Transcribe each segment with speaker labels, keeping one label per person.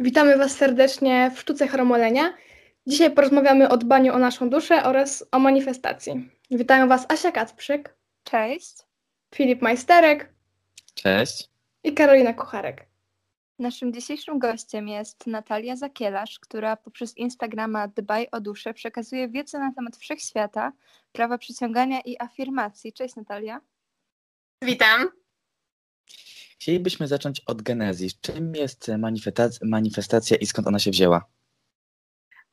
Speaker 1: Witamy Was serdecznie w Sztuce Chromolenia. Dzisiaj porozmawiamy o dbaniu o naszą duszę oraz o manifestacji. Witają Was Asia Kacprzyk.
Speaker 2: Cześć.
Speaker 1: Filip Majsterek.
Speaker 3: Cześć.
Speaker 1: I Karolina Kucharek.
Speaker 2: Naszym dzisiejszym gościem jest Natalia Zakielarz, która poprzez Instagrama Dbaj o duszę przekazuje wiedzę na temat wszechświata, prawa przyciągania i afirmacji. Cześć Natalia.
Speaker 4: Witam.
Speaker 3: Chcielibyśmy zacząć od genezji. Czym jest manifestacja i skąd ona się wzięła?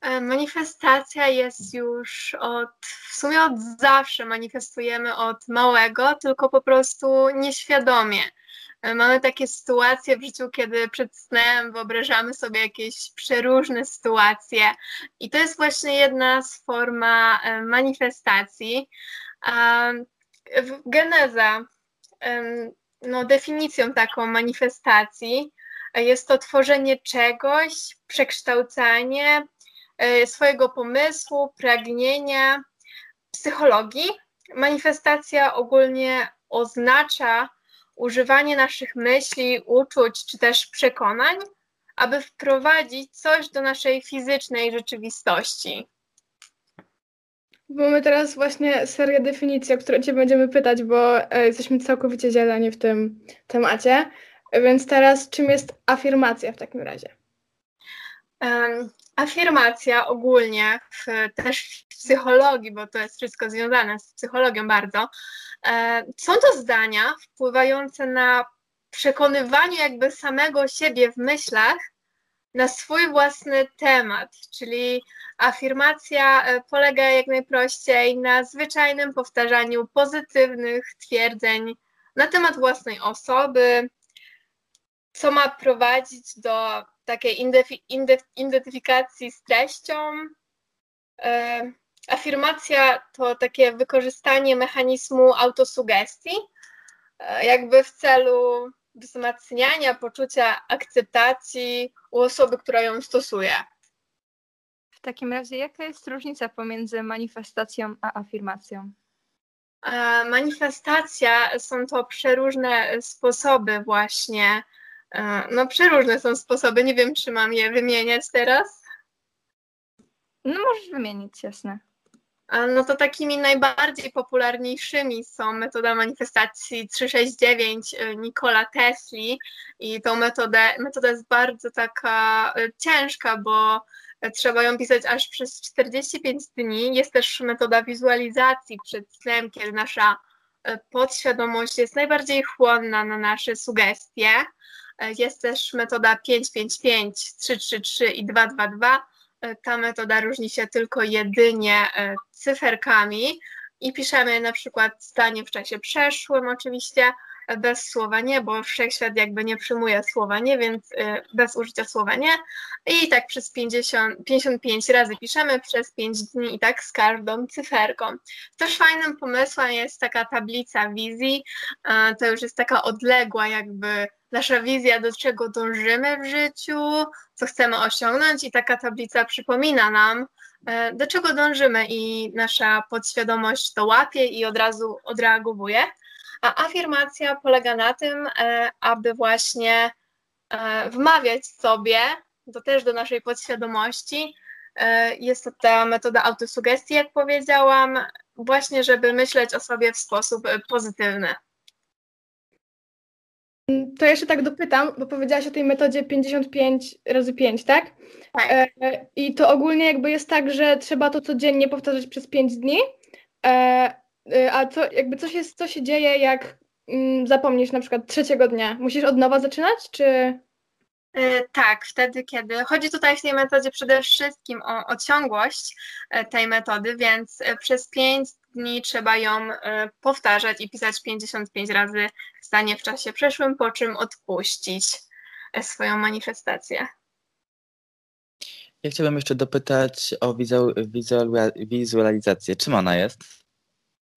Speaker 4: E, manifestacja jest już od, w sumie od zawsze manifestujemy od małego, tylko po prostu nieświadomie. E, mamy takie sytuacje w życiu, kiedy przed snem wyobrażamy sobie jakieś przeróżne sytuacje i to jest właśnie jedna z form e, manifestacji. Geneza no, definicją taką manifestacji jest to tworzenie czegoś, przekształcanie e, swojego pomysłu, pragnienia, psychologii. Manifestacja ogólnie oznacza używanie naszych myśli, uczuć czy też przekonań, aby wprowadzić coś do naszej fizycznej rzeczywistości.
Speaker 1: Mamy teraz właśnie serię definicji, o które Cię będziemy pytać, bo e, jesteśmy całkowicie zieleni w tym temacie. Więc teraz, czym jest afirmacja w takim razie?
Speaker 4: Um, afirmacja ogólnie, w, też w psychologii, bo to jest wszystko związane z psychologią bardzo, e, są to zdania wpływające na przekonywanie jakby samego siebie w myślach na swój własny temat, czyli afirmacja e, polega jak najprościej na zwyczajnym powtarzaniu pozytywnych twierdzeń na temat własnej osoby, co ma prowadzić do takiej identyfikacji z treścią. E, afirmacja to takie wykorzystanie mechanizmu autosugestii, e, jakby w celu wzmacniania poczucia akceptacji u osoby, która ją stosuje.
Speaker 2: W takim razie, jaka jest różnica pomiędzy manifestacją a afirmacją?
Speaker 4: E, manifestacja są to przeróżne sposoby, właśnie. E, no, przeróżne są sposoby. Nie wiem, czy mam je wymieniać teraz.
Speaker 2: No, możesz wymienić, jasne.
Speaker 4: No to takimi najbardziej popularniejszymi są metoda manifestacji 369 y, Nikola Tesli i tą metodę, metoda jest bardzo taka y, ciężka, bo trzeba ją pisać aż przez 45 dni. Jest też metoda wizualizacji przed snem, kiedy nasza y, podświadomość jest najbardziej chłonna na nasze sugestie. Jest też metoda 555, 333 i 222 E, ta metoda różni się tylko jedynie e, cyferkami i piszemy na przykład stanie w czasie przeszłym oczywiście, e, bez słowa nie, bo wszechświat jakby nie przyjmuje słowa nie, więc bez użycia słowa nie. I tak przez 50, 55 razy piszemy przez 5 dni i tak z każdą cyferką. Też fajnym pomysłem jest taka tablica wizji, to już jest taka odległa jakby nasza wizja, do czego dążymy w życiu, co chcemy osiągnąć, i taka tablica przypomina nam, e, do czego dążymy, i nasza podświadomość to łapie i od razu odreagowuje. A afirmacja polega na tym, e, aby właśnie e, wmawiać sobie, to też do naszej podświadomości, jest to ta metoda autosugestii, jak powiedziałam, właśnie, żeby myśleć o sobie w sposób pozytywny.
Speaker 1: To jeszcze tak dopytam, bo powiedziałaś o tej metodzie 55 razy 5, tak?
Speaker 4: Tak. E,
Speaker 1: I to ogólnie jakby jest tak, że trzeba to codziennie powtarzać przez 5 dni. E, e, a co, jakby co się, co się dzieje, jak mm, zapomnisz na przykład trzeciego dnia? Musisz od nowa zaczynać, czy...
Speaker 4: Tak, wtedy, kiedy chodzi tutaj w tej metodzie przede wszystkim o, o ciągłość tej metody, więc przez 5 dni trzeba ją e, powtarzać i pisać 55 razy stanie w czasie przeszłym, po czym odpuścić e, swoją manifestację.
Speaker 3: Ja chciałbym jeszcze dopytać o wizualizację. Czym ona jest?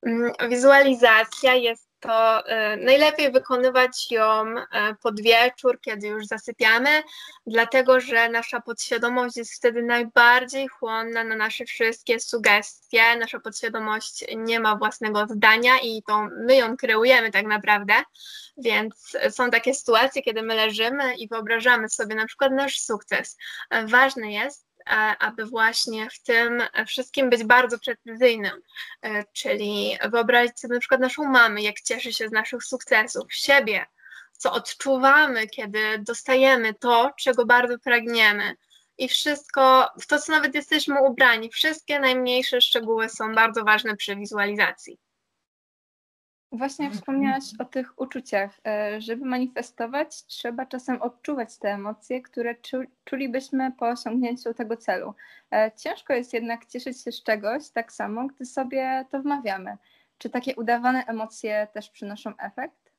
Speaker 4: Mm, wizualizacja jest to e, najlepiej wykonywać ją e, pod wieczór, kiedy już zasypiamy, dlatego że nasza podświadomość jest wtedy najbardziej chłonna na nasze wszystkie sugestie. Nasza podświadomość nie ma własnego zdania i to my ją kreujemy tak naprawdę. Więc są takie sytuacje, kiedy my leżymy i wyobrażamy sobie na przykład nasz sukces. Ważne jest, aby właśnie w tym wszystkim być bardzo precyzyjnym. E, czyli wyobrazić sobie na przykład naszą mamę, jak cieszy się z naszych sukcesów, siebie, co odczuwamy, kiedy dostajemy to, czego bardzo pragniemy. I wszystko, w to, co nawet jesteśmy ubrani, wszystkie najmniejsze szczegóły są bardzo ważne przy wizualizacji.
Speaker 2: Właśnie wspomniałaś o tych uczuciach. E, żeby manifestować, trzeba czasem odczuwać te emocje, które czulibyśmy po osiągnięciu tego celu. E, ciężko jest jednak cieszyć się z czegoś tak samo, gdy sobie to wmawiamy. Czy takie udawane emocje też przynoszą efekt?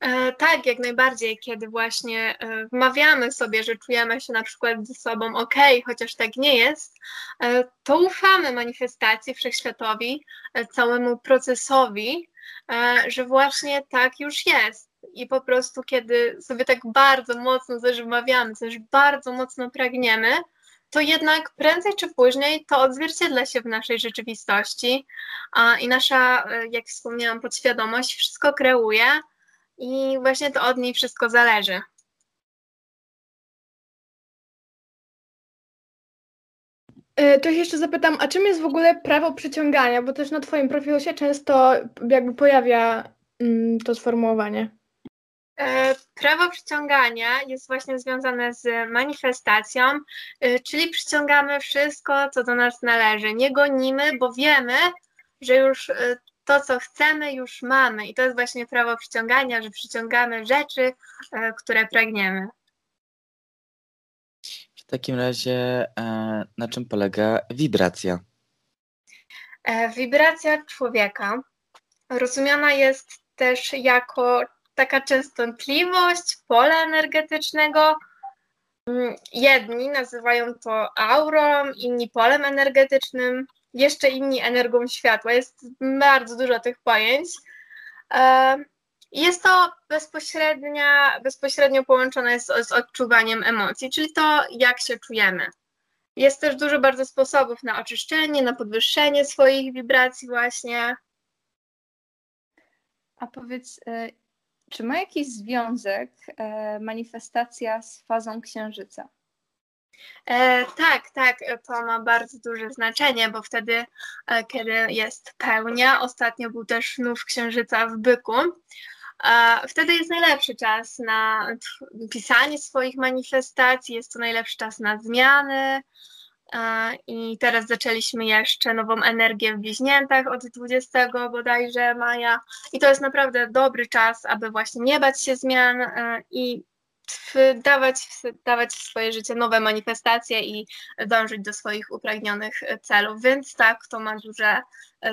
Speaker 4: E, tak, jak najbardziej, kiedy właśnie wmawiamy sobie, że czujemy się na przykład ze sobą ok, chociaż tak nie jest, to ufamy manifestacji wszechświatowi, całemu procesowi, że właśnie tak już jest. I po prostu, kiedy sobie tak bardzo mocno coś wmawiamy, coś bardzo mocno pragniemy, to jednak prędzej czy później to odzwierciedla się w naszej rzeczywistości a, i nasza, e, jak wspomniałam, podświadomość wszystko kreuje i właśnie to od niej wszystko zależy.
Speaker 1: To się jeszcze zapytam, a czym jest w ogóle prawo przyciągania? Bo też na Twoim profilu się często jakby pojawia mm, to sformułowanie.
Speaker 4: E, prawo przyciągania jest właśnie związane z manifestacją, e, czyli przyciągamy wszystko, co do nas należy. Nie gonimy, bo wiemy, że już to, co chcemy, już mamy. I to jest właśnie prawo przyciągania, że przyciągamy rzeczy, które pragniemy.
Speaker 3: W takim razie e, na czym polega wibracja?
Speaker 4: E, wibracja człowieka rozumiana jest też jako taka częstotliwość pola energetycznego. Mm, jedni nazywają to aurą, inni polem energetycznym, jeszcze inni energią światła. Jest bardzo dużo tych pojęć. Jest to bezpośrednia, bezpośrednio połączone z, z odczuwaniem emocji, czyli to, jak się czujemy. Jest też dużo bardzo sposobów na oczyszczenie, na podwyższenie swoich wibracji właśnie.
Speaker 2: A powiedz, y, czy ma jakiś związek y, manifestacja z fazą księżyca?
Speaker 4: E, tak, tak, to ma bardzo duże znaczenie, bo wtedy, e, kiedy jest pełnia, ostatnio był też nów księżyca w byku, Wtedy jest najlepszy czas na pisanie swoich manifestacji, jest to najlepszy czas na zmiany. I teraz zaczęliśmy jeszcze nową energię w bliźniętach od 20 bodajże maja. I to jest naprawdę dobry czas, aby właśnie nie bać się zmian i dawać, dawać w swoje życie nowe manifestacje i dążyć do swoich upragnionych celów. Więc tak, to ma duże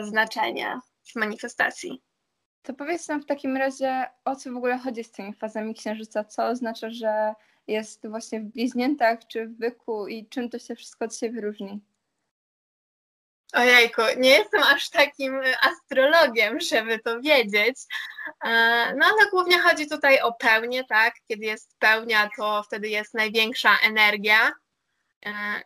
Speaker 4: znaczenie w manifestacji.
Speaker 2: To powiedz nam w takim razie, o co w ogóle chodzi z tymi fazami księżyca? Co oznacza, że jest właśnie w bliźniętach czy w byku i czym to się wszystko od siebie różni?
Speaker 4: Ojejku, nie jestem aż takim astrologiem, żeby to wiedzieć. E, no ale głównie chodzi tutaj o pełnię, tak? Kiedy jest pełnia, to wtedy jest największa energia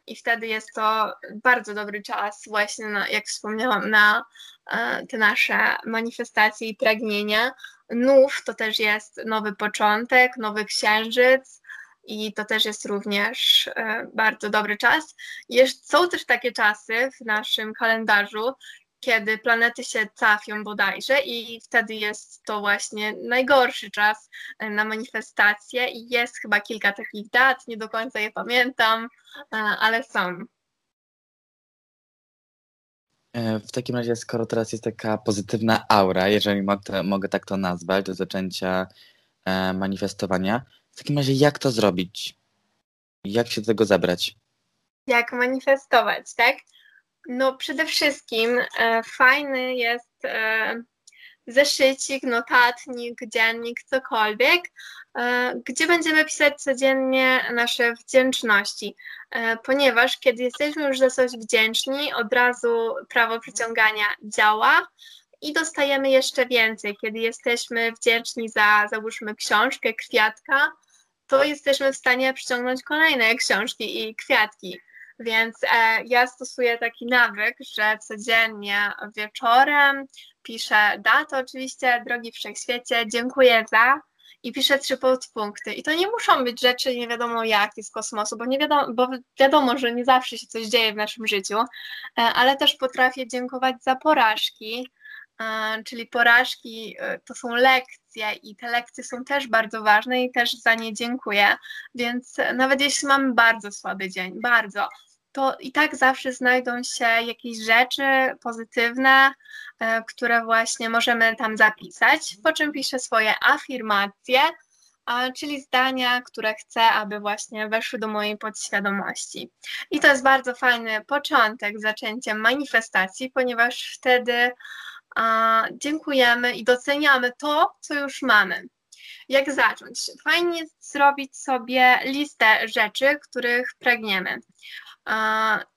Speaker 4: i wtedy jest to bardzo dobry czas właśnie, na, jak wspomniałam, na E, te nasze manifestacje i pragnienia. Nów to też jest nowy początek, nowy księżyc i to też jest również e, bardzo dobry czas. Są też takie czasy w naszym kalendarzu, kiedy planety się cafią bodajże i wtedy jest to właśnie najgorszy czas e, na manifestacje i jest chyba kilka takich dat, nie do końca je pamiętam, ale są.
Speaker 3: E, w takim razie, skoro teraz jest taka pozytywna aura, jeżeli mogę, mogę tak to nazwać, do zaczęcia e, manifestowania, w takim razie jak to zrobić? Jak się do tego zabrać?
Speaker 4: Jak manifestować, tak? No przede wszystkim e, fajny jest e, zeszycik, notatnik, dziennik, cokolwiek, e, gdzie będziemy pisać codziennie nasze wdzięczności, e, ponieważ kiedy jesteśmy już za coś wdzięczni, od razu prawo przyciągania działa i dostajemy jeszcze więcej. Kiedy jesteśmy wdzięczni za, załóżmy, książkę, kwiatka, to jesteśmy w stanie przyciągnąć kolejne książki i kwiatki. Więc e, ja stosuję taki nawyk, że codziennie wieczorem piszę datę oczywiście, drogi wszechświecie, dziękuję za i piszę trzy podpunkty. I to nie muszą być rzeczy nie wiadomo jakie z kosmosu, bo, nie wiadomo, bo wiadomo, że nie zawsze się coś dzieje w naszym życiu, e, ale też potrafię dziękować za porażki, e, czyli porażki e, to są lekcje i te lekcje są też bardzo ważne i też za nie dziękuję. Więc nawet jeśli mamy bardzo słaby dzień, bardzo, to i tak zawsze znajdą się jakieś rzeczy pozytywne, e, które właśnie możemy tam zapisać, po czym piszę swoje afirmacje, czyli zdania, które chcę, aby właśnie weszły do mojej podświadomości. I to jest bardzo fajny początek, zaczęciem manifestacji, ponieważ wtedy dziękujemy i doceniamy to, co już mamy. Jak zacząć? Fajnie zrobić sobie listę rzeczy, których pragniemy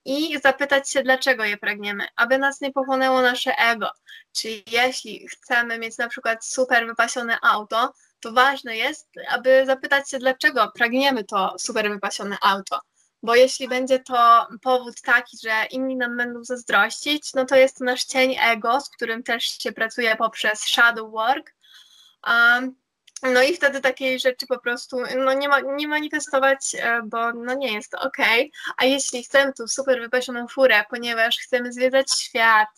Speaker 4: i zapytać się, dlaczego je pragniemy, aby nas nie pochłonęło nasze ego. Czyli jeśli chcemy mieć na przykład super wypasione auto, to ważne jest, aby zapytać się, dlaczego pragniemy to super wypasione auto. Bo jeśli będzie to powód taki, że inni nam będą zazdrościć, no to jest to nasz cień ego, z którym też się pracuje poprzez shadow work. Um, no i wtedy takiej rzeczy po prostu no nie, ma, nie manifestować, e, bo no nie jest to ok. A jeśli chcemy tu super wypasioną furę, ponieważ chcemy zwiedzać świat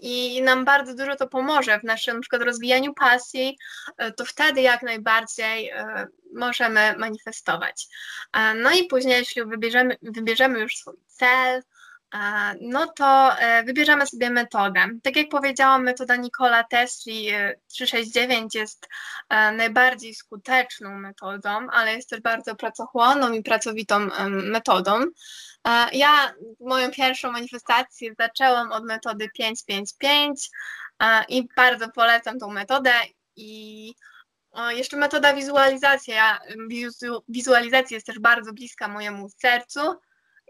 Speaker 4: i nam bardzo dużo to pomoże w naszym na przykład rozwijaniu pasji, e, to wtedy jak najbardziej e, możemy manifestować. No i później, jeśli wybierzemy, wybierzemy już swój cel, no to e, wybierzemy sobie metodę. Tak jak powiedziałam, metoda Nikola Tesli 369 e, jest e, najbardziej skuteczną metodą, ale jest też bardzo pracochłonną i pracowitą metodą. Ja moją pierwszą manifestację zaczęłam od metody 555 i bardzo polecam tą metodę i jeszcze metoda wizualizacji. Wizualizacja jest też bardzo bliska mojemu sercu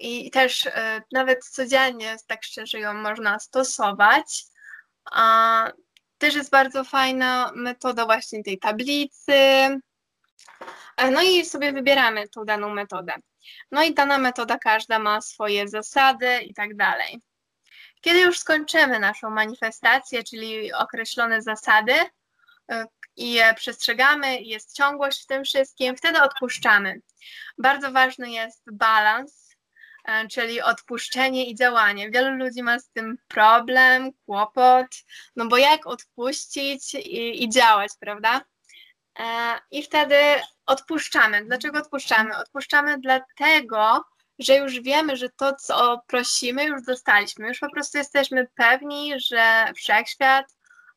Speaker 4: i też e, nawet codziennie, tak szczerze, ją można stosować. A też jest bardzo fajna metoda właśnie tej tablicy. E, no i sobie wybieramy tą daną metodę. No i dana metoda każda ma swoje zasady i tak dalej. Kiedy już skończymy naszą manifestację, czyli określone zasady e, i je przestrzegamy, jest ciągłość w tym wszystkim, wtedy odpuszczamy. Bardzo ważny jest balans czyli odpuszczenie i działanie. Wielu ludzi ma z tym problem, kłopot, no bo jak odpuścić i, i działać, prawda? E, I wtedy odpuszczamy. Dlaczego odpuszczamy? Odpuszczamy dlatego, że już wiemy, że to, co prosimy, już dostaliśmy. Już po prostu jesteśmy pewni, że wszechświat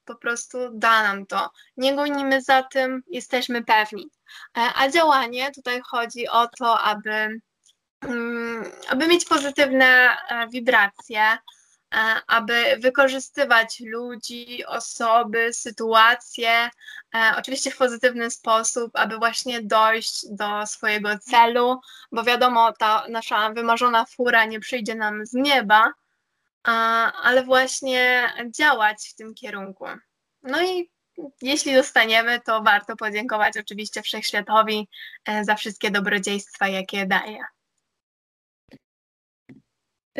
Speaker 4: po prostu da nam to. Nie gonimy za tym, jesteśmy pewni. E, a działanie tutaj chodzi o to, aby aby mieć pozytywne e, wibracje, e, aby wykorzystywać ludzi, osoby, sytuacje, e, oczywiście w pozytywny sposób, aby właśnie dojść do swojego celu, bo wiadomo, ta nasza wymarzona fura nie przyjdzie nam z nieba, ale właśnie działać w tym kierunku. No i jeśli dostaniemy, to warto podziękować oczywiście Wszechświatowi za wszystkie dobrodziejstwa, jakie daje.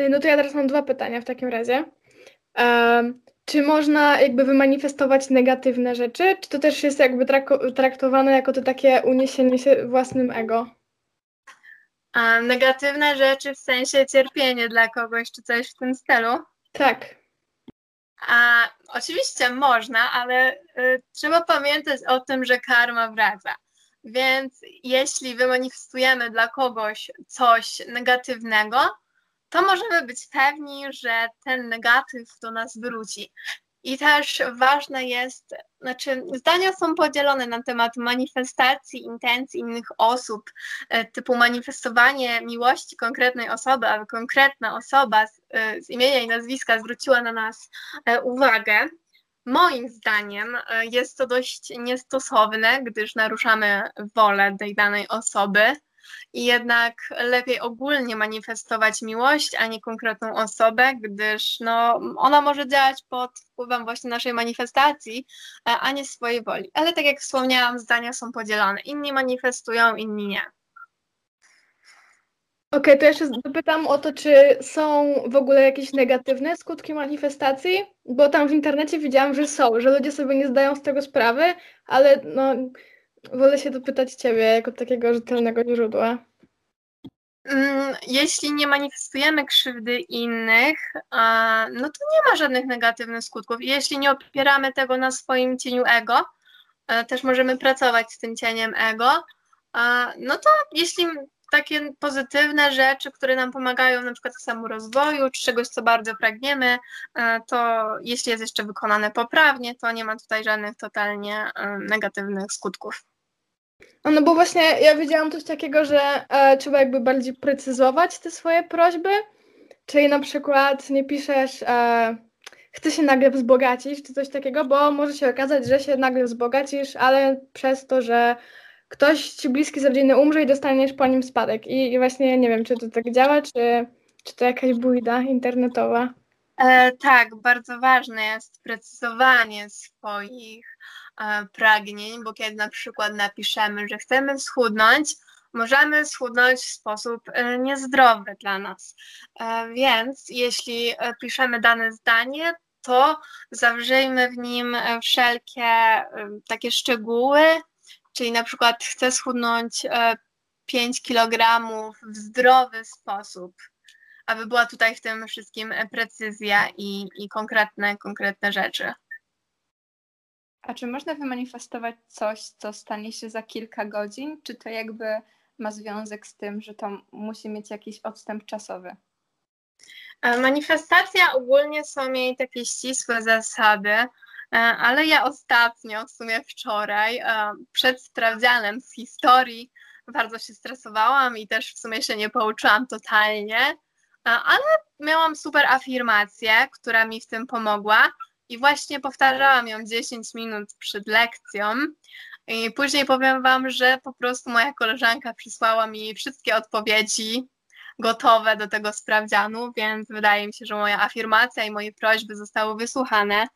Speaker 1: Y, no to ja teraz mam dwa pytania w takim razie. Um, czy można jakby wymanifestować negatywne rzeczy, czy to też jest jakby traktowane jako to takie uniesienie się własnym ego?
Speaker 4: A negatywne rzeczy w sensie cierpienie dla kogoś, czy coś w tym stylu?
Speaker 1: Tak.
Speaker 4: A, oczywiście można, ale y, trzeba pamiętać o tym, że karma wraca. Więc jeśli wymanifestujemy dla kogoś coś negatywnego, to możemy być pewni, że ten negatyw do nas wróci. I też ważne jest, znaczy zdania są podzielone na temat manifestacji intencji innych osób, e, typu manifestowanie miłości konkretnej osoby, aby konkretna osoba z, e, z imienia i nazwiska zwróciła na nas e, uwagę. Moim zdaniem jest to dość niestosowne, gdyż naruszamy wolę tej danej osoby i jednak lepiej ogólnie manifestować miłość, a nie konkretną osobę, gdyż no, ona może działać pod wpływem właśnie naszej manifestacji, a nie swojej woli. Ale tak jak wspomniałam, zdania są podzielone. Inni manifestują, inni nie.
Speaker 1: Okej, to jeszcze dopytam o to, czy są w ogóle jakieś negatywne skutki manifestacji? Bo tam w internecie widziałam, że są, że ludzie sobie nie zdają z tego sprawy, ale no, wolę się dopytać ciebie jako takiego rzetelnego źródła.
Speaker 4: Mm, Jeśli nie manifestujemy krzywdy innych, no to nie ma żadnych negatywnych skutków. Jeśli nie opieramy tego na swoim cieniu ego, e, też możemy pracować z tym cieniem ego, no to jeśli takie pozytywne rzeczy, które nam pomagają na przykład w samorozwoju, czy czegoś, co bardzo pragniemy, e, to jeśli jest jeszcze wykonane poprawnie, to nie ma tutaj żadnych totalnie e, negatywnych skutków.
Speaker 1: A No bo właśnie ja widziałam coś takiego, że e, trzeba jakby bardziej precyzować te swoje prośby, czyli na przykład nie piszesz e, chcę się nagle wzbogacić, czy coś takiego, bo może się okazać, że się nagle wzbogacisz, ale przez to, że ktoś ci bliski z rodziny umrze i dostaniesz po nim spadek. I, i właśnie nie wiem, czy to tak działa, czy, czy to jakaś bójda internetowa.
Speaker 4: E, tak, bardzo ważne jest precyzowanie swoich pragnień, bo kiedy na przykład napiszemy, że chcemy schudnąć, możemy schudnąć w sposób e, niezdrowy dla nas. E, więc jeśli e, piszemy dane zdanie, to zawrzyjmy w nim e, wszelkie e, takie szczegóły, czyli na przykład chcę schudnąć e, 5 kg w zdrowy sposób aby była tutaj w tym wszystkim e, precyzja i, i konkretne, konkretne rzeczy.
Speaker 2: A czy można wymanifestować coś, co stanie się za kilka godzin? Czy to jakby ma związek z tym, że to musi mieć jakiś odstęp czasowy?
Speaker 4: E, Manifestacja ogólnie są jej takie ścisłe zasady, e, ale ja ostatnio, w sumie wczoraj, e, przed sprawdzianem z historii, bardzo się stresowałam i też w sumie się nie pouczyłam totalnie, ale miałam super afirmację, która mi w tym pomogła i właśnie powtarzałam ją 10 minut przed lekcją. I później powiem Wam, że po prostu moja koleżanka przysłała mi wszystkie odpowiedzi gotowe do tego sprawdzianu, więc wydaje mi się, że moja afirmacja i moje prośby zostały wysłuchane.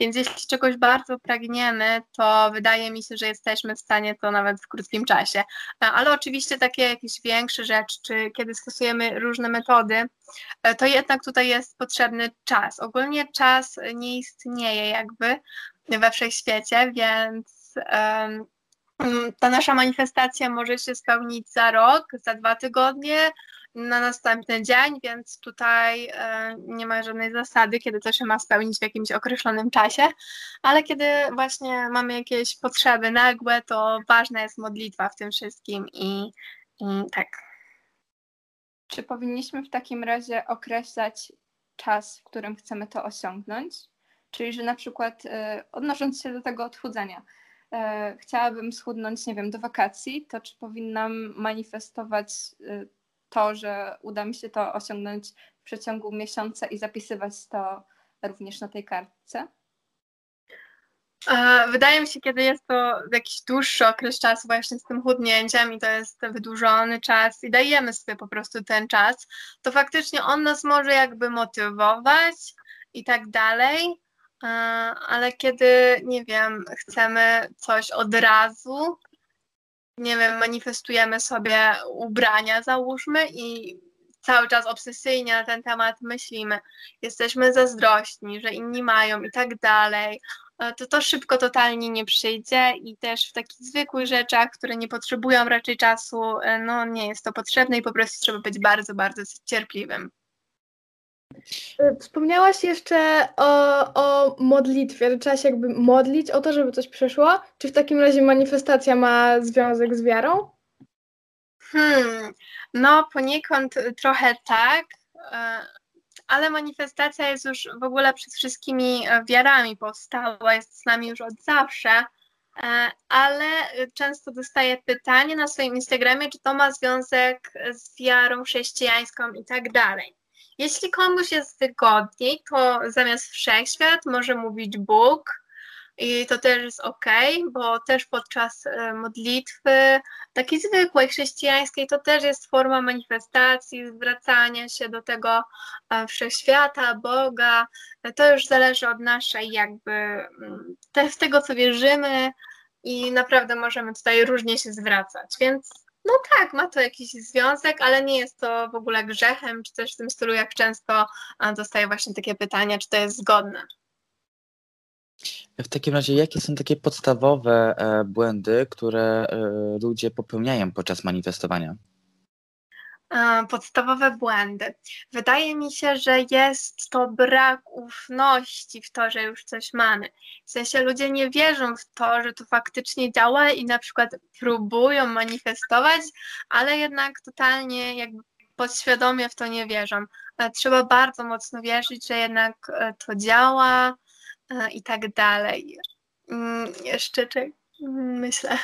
Speaker 4: Więc jeśli czegoś bardzo pragniemy, to wydaje mi się, że jesteśmy w stanie to nawet w krótkim czasie. E, Ale oczywiście takie jakieś większe rzeczy, czy kiedy stosujemy różne metody, e, to jednak tutaj jest potrzebny czas. Ogólnie czas nie istnieje jakby we wszechświecie, więc mm, ta nasza manifestacja może się spełnić za rok, za dwa tygodnie, na następny dzień, więc tutaj e, nie ma żadnej zasady, kiedy to się ma spełnić w jakimś określonym czasie, ale kiedy właśnie mamy jakieś potrzeby nagłe, to ważna jest modlitwa w tym wszystkim i, i tak.
Speaker 2: Czy powinniśmy w takim razie określać czas, w którym chcemy to osiągnąć? Czyli, że na przykład e, odnosząc się do tego odchudzania, e, chciałabym schudnąć, nie wiem, do wakacji, to czy powinnam manifestować to, że uda mi się to osiągnąć w przeciągu miesiąca i zapisywać to również na tej kartce?
Speaker 4: E, Wydaje mi się, kiedy jest to jakiś dłuższy okres czasu właśnie z tym chudnięciem i to jest wydłużony czas i dajemy sobie po prostu ten czas, to faktycznie on nas może jakby motywować i tak dalej, e, ale kiedy, nie wiem, chcemy coś od razu, nie wiem, manifestujemy sobie ubrania, załóżmy, i cały czas obsesyjnie na ten temat myślimy, jesteśmy zazdrośni, że inni mają i tak dalej, e, to to szybko totalnie nie przyjdzie i też w takich zwykłych rzeczach, które nie potrzebują raczej czasu, e, no nie jest to potrzebne i po prostu trzeba być bardzo, bardzo cierpliwym.
Speaker 1: Y, Wspomniałaś jeszcze o, o modlitwie, że trzeba się jakby modlić o to, żeby coś przyszło. Czy w takim razie manifestacja ma związek z wiarą?
Speaker 4: Hmm, no poniekąd trochę tak, e, ale manifestacja jest już w ogóle przed wszystkimi e, wiarami powstała, jest z nami już od zawsze, e, ale często dostaję pytanie na swoim Instagramie, czy to ma związek z wiarą chrześcijańską i tak dalej. Jeśli komuś jest wygodniej, to zamiast wszechświat może mówić Bóg, i to też jest ok, bo też podczas e, modlitwy, takiej zwykłej chrześcijańskiej, to też jest forma manifestacji, zwracania się do tego e, wszechświata, Boga. To już zależy od naszej jakby, mm, z tego co wierzymy i naprawdę możemy tutaj różnie się zwracać, więc no tak, ma to jakiś związek, ale nie jest to w ogóle grzechem, czy też w tym stylu, jak często dostaję właśnie takie pytania, czy to jest zgodne.
Speaker 3: W takim razie, jakie są takie podstawowe e, błędy, które e, ludzie popełniają podczas manifestowania?
Speaker 4: Podstawowe błędy. Wydaje mi się, że jest to brak ufności w to, że już coś mamy. W sensie ludzie nie wierzą w to, że to faktycznie działa i na przykład próbują manifestować, ale jednak totalnie jakby podświadomie w to nie wierzą. E, trzeba bardzo mocno wierzyć, że jednak to działa, E, i tak dalej. Mm, jeszcze czek, myślę.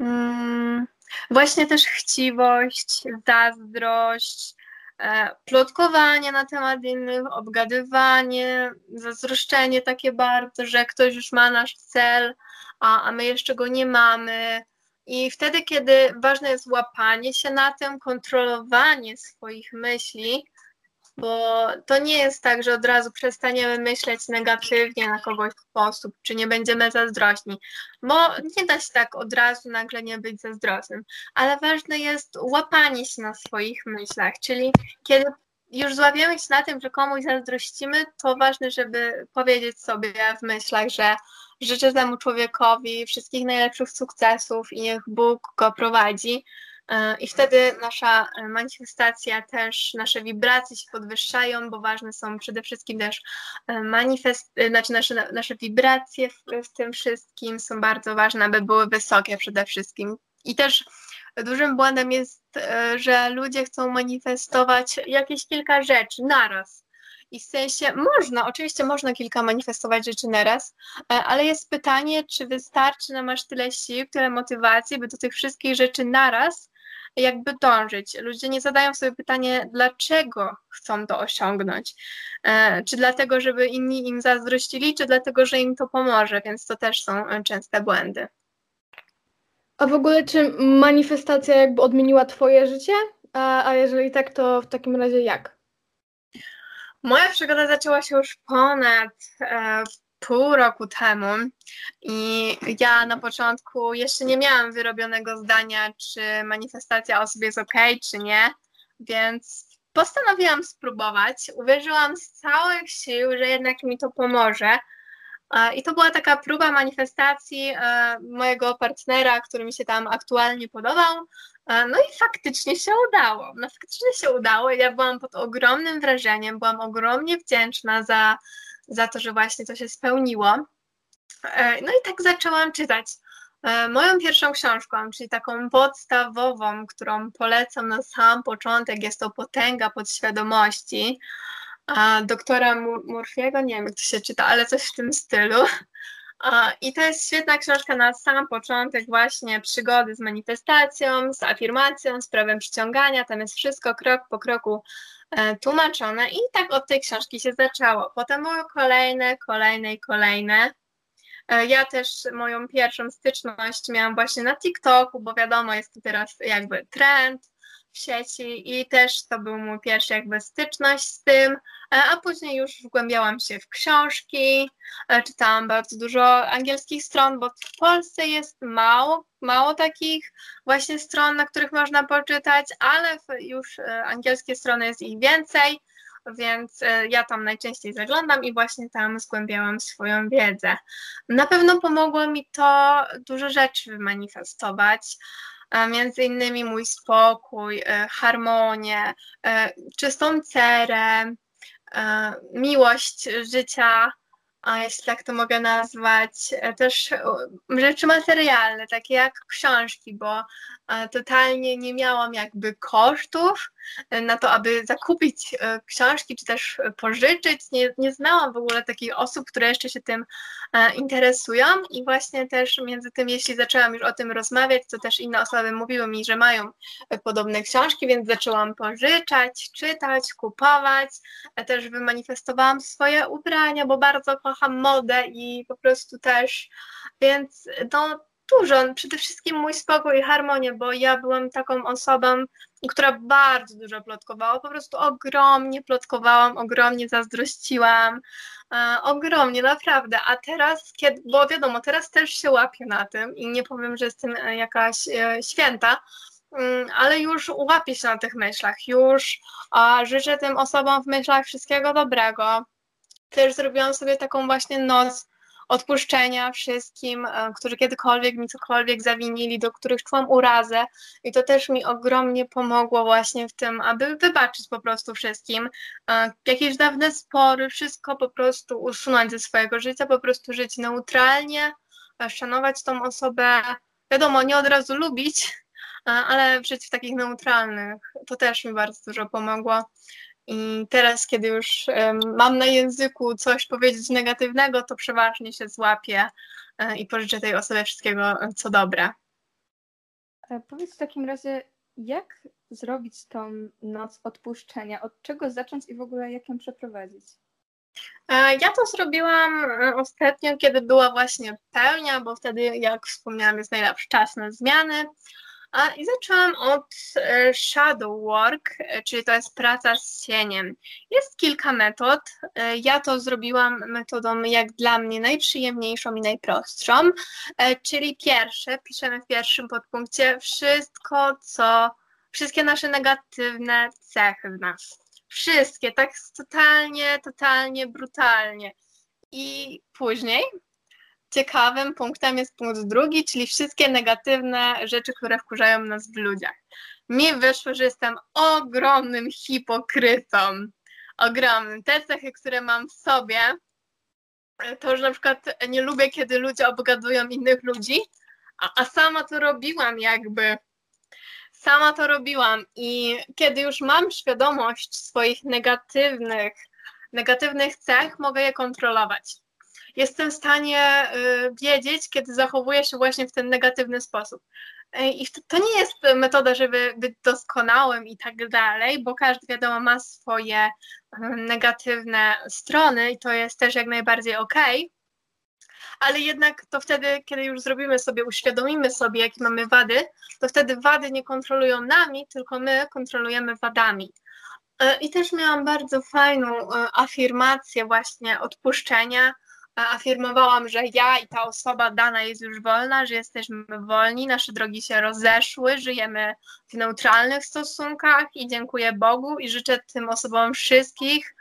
Speaker 4: Mm, właśnie też chciwość, zazdrość, e, plotkowanie na temat innych, obgadywanie, zazdroszczenie takie bardzo, że ktoś już ma nasz cel, a, a my jeszcze go nie mamy. I wtedy, kiedy ważne jest łapanie się na tym, kontrolowanie swoich myśli, bo to nie jest tak, że od razu przestaniemy myśleć negatywnie na kogoś w sposób, czy nie będziemy zazdrośni, bo nie da się tak od razu nagle nie być zazdrosnym, ale ważne jest łapanie się na swoich myślach, czyli kiedy już złapiemy się na tym, że komuś zazdrościmy, to ważne, żeby powiedzieć sobie w myślach, że życzę temu człowiekowi wszystkich najlepszych sukcesów i niech Bóg go prowadzi, I wtedy nasza e, manifestacja też, nasze wibracje się podwyższają, bo ważne są przede wszystkim też e, manifest, znaczy nasze, nasze wibracje w, w tym wszystkim są bardzo ważne, aby były wysokie przede wszystkim. I też dużym błędem jest, że ludzie chcą manifestować jakieś kilka rzeczy naraz. I w sensie można, oczywiście można kilka manifestować rzeczy naraz, ale jest pytanie, czy wystarczy nam aż tyle sił, tyle motywacji, by do tych wszystkich rzeczy naraz jakby dążyć. Ludzie nie zadają sobie pytanie, dlaczego chcą to osiągnąć. E, czy dlatego, żeby inni im zazdrościli, czy dlatego, że im to pomoże, więc to też są e, częste błędy.
Speaker 1: A w ogóle, czy manifestacja jakby odmieniła Twoje życie? A, a jeżeli tak, to w takim razie jak?
Speaker 4: Moja przygoda zaczęła się już ponad e, pół roku temu i ja na początku jeszcze nie miałam wyrobionego zdania, czy manifestacja osób jest ok, czy nie, więc postanowiłam spróbować. Uwierzyłam z całych sił, że jednak mi to pomoże. I to była taka próba manifestacji e, mojego partnera, który mi się tam aktualnie podobał. E, no i faktycznie się udało. No faktycznie się udało. Ja byłam pod ogromnym wrażeniem, byłam ogromnie wdzięczna za za to, że właśnie to się spełniło. E, no i tak zaczęłam czytać. E, moją pierwszą książką, czyli taką podstawową, którą polecam na sam początek, jest to Potęga podświadomości doktora Murphy'ego, nie wiem jak to się czyta, ale coś w tym stylu. I to jest świetna książka na sam początek właśnie przygody z manifestacją, z afirmacją, z prawem przyciągania. Tam jest wszystko krok po kroku E, tłumaczone i tak od tej książki się zaczęło. Potem były kolejne, kolejne i kolejne. E, ja też moją pierwszą styczność miałam właśnie na TikToku, bo wiadomo, jest to teraz jakby trend sieci i też to był mój pierwszy jakby styczność z tym, e, a później już wgłębiałam się w książki, czytałam bardzo dużo angielskich stron, bo w Polsce jest mało mało takich właśnie stron, na których można poczytać, ale już e, angielskie strony jest ich więcej, więc e, ja tam najczęściej zaglądam i właśnie tam zgłębiałam swoją wiedzę. Na pewno pomogło mi to dużo rzeczy wymanifestować. E, między innymi mój spokój, harmonię, czystą cerę, miłość życia, jeśli tak to mogę nazwać, e, też rzeczy materialne, takie jak książki, bo e, totalnie nie miałam jakby kosztów e, na to, aby zakupić e, książki, czy też pożyczyć. Nie, nie znałam w ogóle takich osób, które jeszcze się tym interesują i właśnie też między tym, jeśli zaczęłam już o tym rozmawiać, to też inne osoby mówiły mi, że mają podobne książki, więc zaczęłam pożyczać, czytać, kupować. Też wymanifestowałam swoje ubrania, bo bardzo kocham modę i po prostu też, więc no dużo, przede wszystkim mój spokój i harmonię, bo ja byłam taką osobą, która bardzo dużo plotkowała, po prostu ogromnie plotkowałam, ogromnie zazdrościłam, ogromnie, naprawdę, a teraz, kiedy, bo wiadomo, teraz też się łapię na tym i nie powiem, że jestem e, jakaś e, święta, mm, ale już łapię się na tych myślach, już życzę tym osobom w myślach wszystkiego dobrego. Też zrobiłam sobie taką właśnie noc odpuszczenia wszystkim, e, którzy kiedykolwiek mi cokolwiek zawinili, do których czułam urazę. I to też mi ogromnie pomogło właśnie w tym, aby wybaczyć po prostu wszystkim e, jakieś dawne spory, wszystko po prostu usunąć ze swojego życia, po prostu żyć neutralnie, e, szanować tą osobę, wiadomo, nie od razu lubić, ale żyć w takich neutralnych, to też mi bardzo dużo pomogło. I teraz, kiedy już mam na języku coś powiedzieć negatywnego, to przeważnie się złapię e, i pożyczę tej osobie wszystkiego, co dobre.
Speaker 2: E, powiedz w takim razie, jak zrobić tą noc odpuszczenia? Od czego zacząć i w ogóle jak ją przeprowadzić?
Speaker 4: E, ja to zrobiłam ostatnio, kiedy była właśnie pełnia, bo wtedy, jak wspomniałam, jest najlepszy czas na zmiany. I zaczęłam od e, shadow work, e, czyli to jest praca z cieniem. Jest kilka metod. E, ja to zrobiłam metodą jak dla mnie najprzyjemniejszą i najprostszą, czyli pierwsze, piszemy w pierwszym podpunkcie wszystko, co, wszystkie nasze negatywne cechy w nas. Wszystkie, tak totalnie, totalnie, brutalnie. I później ciekawym punktem jest punkt drugi, czyli wszystkie negatywne rzeczy, które wkurzają nas w ludziach. Mi wyszło, że jestem ogromnym hipokrytą. Ogromnym. Te cechy, które mam w sobie, to, że na przykład nie lubię, kiedy ludzie obgadują innych ludzi, a, a sama to robiłam jakby. Sama to robiłam i kiedy już mam świadomość swoich negatywnych, negatywnych cech, mogę je kontrolować jestem w stanie y, wiedzieć, kiedy zachowuję się właśnie w ten negatywny sposób. Y, I to nie jest metoda, żeby być doskonałym i tak dalej, bo każdy wiadomo ma swoje y, negatywne strony i to jest też jak najbardziej okej. Okay. Ale jednak to wtedy, kiedy już zrobimy sobie, uświadomimy sobie, jakie mamy wady, to wtedy wady nie kontrolują nami, tylko my kontrolujemy wadami. I też miałam bardzo fajną afirmację właśnie odpuszczenia, afirmowałam, że ja i ta osoba dana jest już wolna, że jesteśmy wolni, nasze drogi się rozeszły, żyjemy w neutralnych stosunkach i dziękuję Bogu i życzę tym osobom wszystkich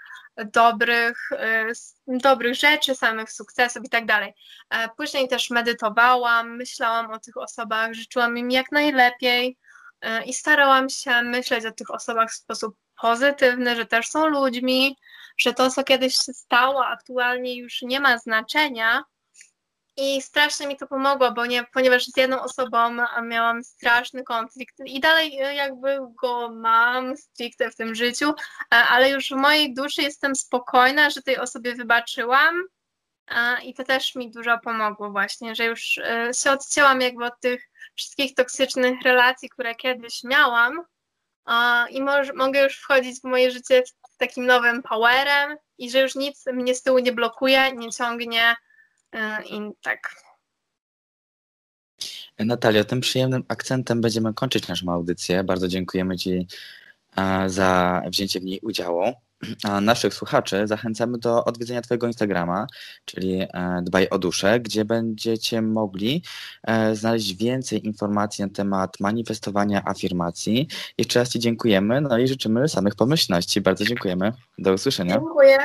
Speaker 4: dobrych, y, dobrych rzeczy, samych sukcesów i tak dalej. E, później też medytowałam, myślałam o tych osobach, życzyłam im jak najlepiej e, i starałam się myśleć o tych osobach w sposób pozytywny, że też są ludźmi, że to, co kiedyś się stało, aktualnie już nie ma znaczenia. I strasznie mi to pomogło, bo nie, ponieważ z jedną osobą miałam straszny konflikt i dalej e, jakby go mam stricte w tym życiu, e, ale już w mojej duszy jestem spokojna, że tej osobie wybaczyłam i to też mi dużo pomogło właśnie, że już e, się odcięłam jakby od tych wszystkich toksycznych relacji, które kiedyś miałam i mogę już wchodzić w moje życie takim nowym powerem i że już nic mnie z tyłu nie blokuje, nie ciągnie y, i tak.
Speaker 3: Natalia, tym przyjemnym akcentem będziemy kończyć naszą audycję. Bardzo dziękujemy Ci za wzięcie w niej udziału. Naszych słuchaczy zachęcamy do odwiedzenia Twojego Instagrama, czyli e, Dbaj o duszę, gdzie będziecie mogli e, znaleźć więcej informacji na temat manifestowania afirmacji. Jeszcze raz Ci dziękujemy, no i życzymy samych pomyślności. Bardzo dziękujemy. Do usłyszenia.
Speaker 4: Dziękuję.